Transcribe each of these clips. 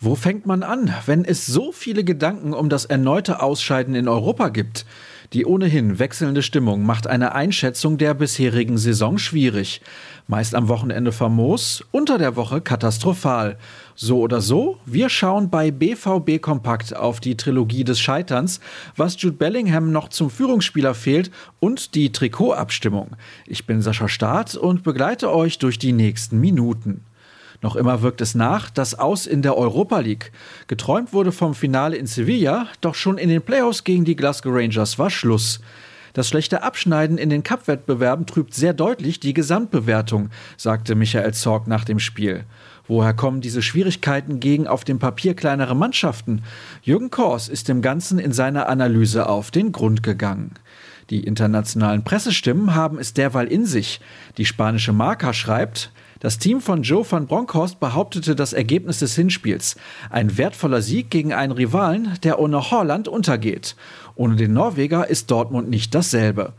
Wo fängt man an, wenn es so viele Gedanken um das erneute Ausscheiden in Europa gibt? Die ohnehin wechselnde Stimmung macht eine Einschätzung der bisherigen Saison schwierig. Meist am Wochenende famos, unter der Woche katastrophal. So oder so, wir schauen bei BVB Kompakt auf die Trilogie des Scheiterns, was Jude Bellingham noch zum Führungsspieler fehlt und die Trikotabstimmung. Ich bin Sascha Staat und begleite euch durch die nächsten Minuten. Noch immer wirkt es nach, das Aus in der Europa League. Geträumt wurde vom Finale in Sevilla, doch schon in den Playoffs gegen die Glasgow Rangers war Schluss. Das schlechte Abschneiden in den Cup-Wettbewerben trübt sehr deutlich die Gesamtbewertung, sagte Michael Zorg nach dem Spiel. Woher kommen diese Schwierigkeiten gegen auf dem Papier kleinere Mannschaften? Jürgen Kors ist dem Ganzen in seiner Analyse auf den Grund gegangen. Die internationalen Pressestimmen haben es derweil in sich. Die spanische Marca schreibt, das Team von Joe van Bronckhorst behauptete das Ergebnis des Hinspiels. Ein wertvoller Sieg gegen einen Rivalen, der ohne Holland untergeht. Ohne den Norweger ist Dortmund nicht dasselbe.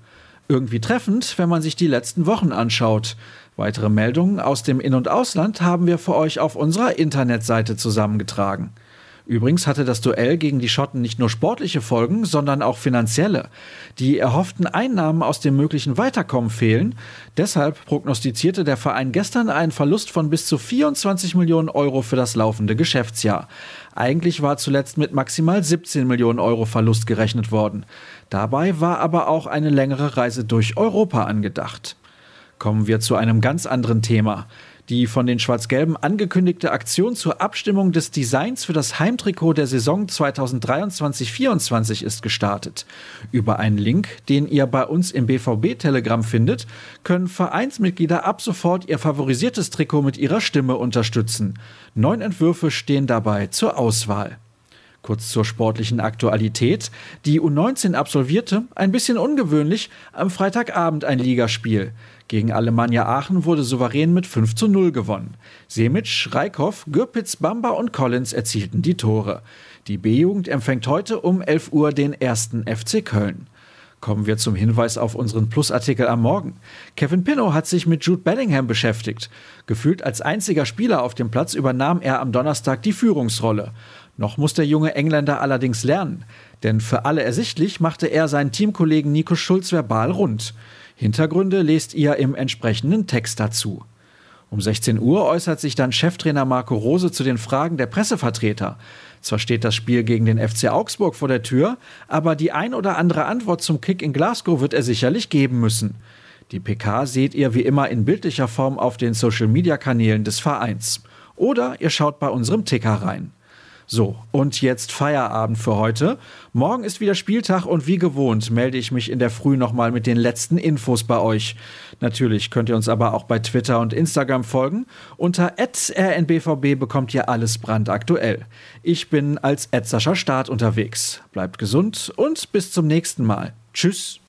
Irgendwie treffend, wenn man sich die letzten Wochen anschaut. Weitere Meldungen aus dem In- und Ausland haben wir für euch auf unserer Internetseite zusammengetragen. Übrigens hatte das Duell gegen die Schotten nicht nur sportliche Folgen, sondern auch finanzielle. Die erhofften Einnahmen aus dem möglichen Weiterkommen fehlen. Deshalb prognostizierte der Verein gestern einen Verlust von bis zu 24 Millionen Euro für das laufende Geschäftsjahr. Eigentlich war zuletzt mit maximal 17 Millionen Euro Verlust gerechnet worden. Dabei war aber auch eine längere Reise durch Europa angedacht. Kommen wir zu einem ganz anderen Thema. Die von den Schwarz-Gelben angekündigte Aktion zur Abstimmung des Designs für das Heimtrikot der Saison 2023-24 ist gestartet. Über einen Link, den ihr bei uns im BVB-Telegramm findet, können Vereinsmitglieder ab sofort ihr favorisiertes Trikot mit ihrer Stimme unterstützen. Neun Entwürfe stehen dabei zur Auswahl. Kurz zur sportlichen Aktualität. Die U19 absolvierte, ein bisschen ungewöhnlich, am Freitagabend ein Ligaspiel. Gegen Alemannia Aachen wurde souverän mit 5 zu 0 gewonnen. Semic, Reikhoff, Gürpitz, Bamba und Collins erzielten die Tore. Die B-Jugend empfängt heute um 11 Uhr den ersten FC Köln. Kommen wir zum Hinweis auf unseren Plusartikel am Morgen. Kevin Pinnow hat sich mit Jude Bellingham beschäftigt. Gefühlt als einziger Spieler auf dem Platz übernahm er am Donnerstag die Führungsrolle. Noch muss der junge Engländer allerdings lernen, denn für alle ersichtlich machte er seinen Teamkollegen Nico Schulz verbal rund. Hintergründe lest ihr im entsprechenden Text dazu. Um 16 Uhr äußert sich dann Cheftrainer Marco Rose zu den Fragen der Pressevertreter. Zwar steht das Spiel gegen den FC Augsburg vor der Tür, aber die ein oder andere Antwort zum Kick in Glasgow wird er sicherlich geben müssen. Die PK seht ihr wie immer in bildlicher Form auf den Social-Media-Kanälen des Vereins. Oder ihr schaut bei unserem Ticker rein. So, und jetzt Feierabend für heute. Morgen ist wieder Spieltag und wie gewohnt melde ich mich in der Früh nochmal mit den letzten Infos bei euch. Natürlich könnt ihr uns aber auch bei Twitter und Instagram folgen. Unter rnbvb bekommt ihr alles brandaktuell. Ich bin als Sascha Start unterwegs. Bleibt gesund und bis zum nächsten Mal. Tschüss.